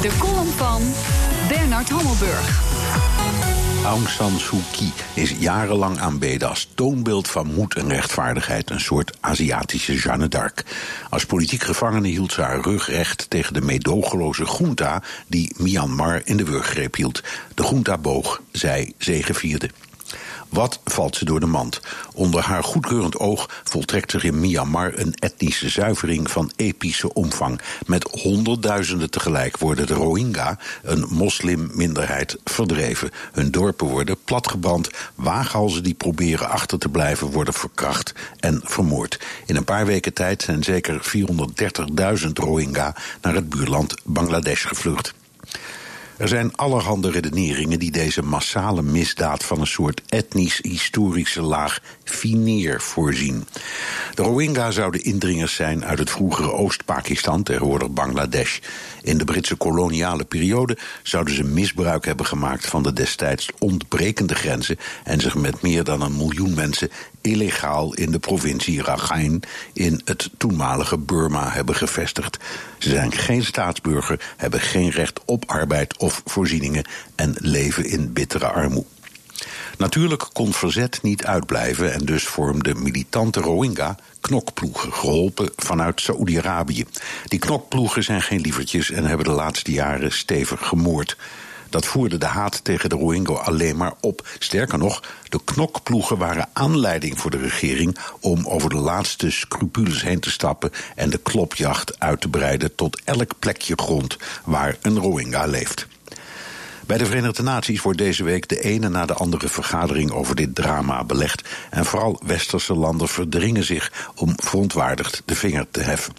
De column van Bernard Hammelburg. Aung San Suu Kyi is jarenlang aanbeden als toonbeeld van moed en rechtvaardigheid, een soort Aziatische Jeanne d'Arc. Als politiek gevangene hield ze haar rug recht tegen de meedogenloze junta die Myanmar in de wurggreep hield. De junta boog, zij zegevierde. Wat valt ze door de mand? Onder haar goedkeurend oog voltrekt zich in Myanmar een etnische zuivering van epische omvang. Met honderdduizenden tegelijk worden de Rohingya, een moslimminderheid, verdreven. Hun dorpen worden platgebrand, waaghalzen die proberen achter te blijven worden verkracht en vermoord. In een paar weken tijd zijn zeker 430.000 Rohingya naar het buurland Bangladesh gevlucht. Er zijn allerhande redeneringen die deze massale misdaad van een soort etnisch-historische laag fineer voorzien. De Rohingya zouden indringers zijn uit het vroegere Oost-Pakistan, tegenwoordig Bangladesh. In de Britse koloniale periode zouden ze misbruik hebben gemaakt van de destijds ontbrekende grenzen en zich met meer dan een miljoen mensen illegaal in de provincie Rakhine in het toenmalige Burma hebben gevestigd. Ze zijn geen staatsburger, hebben geen recht op arbeid of voorzieningen en leven in bittere armoede. Natuurlijk kon verzet niet uitblijven en dus vormden militante Rohingya knokploegen, geholpen vanuit Saoedi-Arabië. Die knokploegen zijn geen lievertjes en hebben de laatste jaren stevig gemoord. Dat voerde de haat tegen de Rohingya alleen maar op. Sterker nog, de knokploegen waren aanleiding voor de regering om over de laatste scrupules heen te stappen en de klopjacht uit te breiden tot elk plekje grond waar een Rohingya leeft. Bij de Verenigde Naties wordt deze week de ene na de andere vergadering over dit drama belegd. En vooral westerse landen verdringen zich om verontwaardigd de vinger te heffen.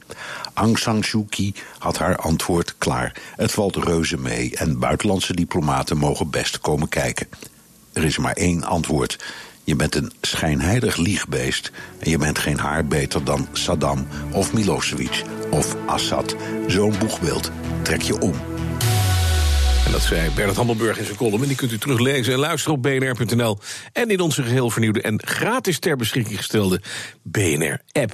Aung San Suu Kyi had haar antwoord klaar. Het valt reuze mee en buitenlandse diplomaten mogen best komen kijken. Er is maar één antwoord. Je bent een schijnheilig liegbeest en je bent geen haar beter dan Saddam of Milosevic of Assad. Zo'n boegbeeld trek je om. Dat zei Bernard Hammelburg in zijn column. En die kunt u teruglezen en luisteren op bnr.nl. En in onze geheel vernieuwde en gratis ter beschikking gestelde BNR-app.